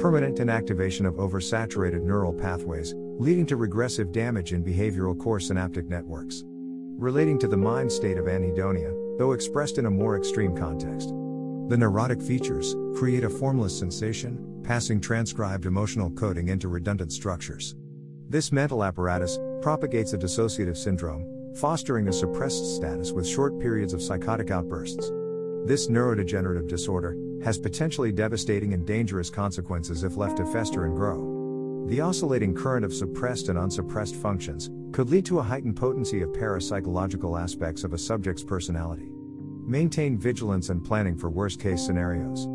permanent inactivation of oversaturated neural pathways, leading to regressive damage in behavioral core synaptic networks. Relating to the mind state of anhedonia, though expressed in a more extreme context. The neurotic features create a formless sensation, passing transcribed emotional coding into redundant structures. This mental apparatus propagates a dissociative syndrome, fostering a suppressed status with short periods of psychotic outbursts. This neurodegenerative disorder has potentially devastating and dangerous consequences if left to fester and grow. The oscillating current of suppressed and unsuppressed functions could lead to a heightened potency of parapsychological aspects of a subject's personality. Maintain vigilance and planning for worst case scenarios.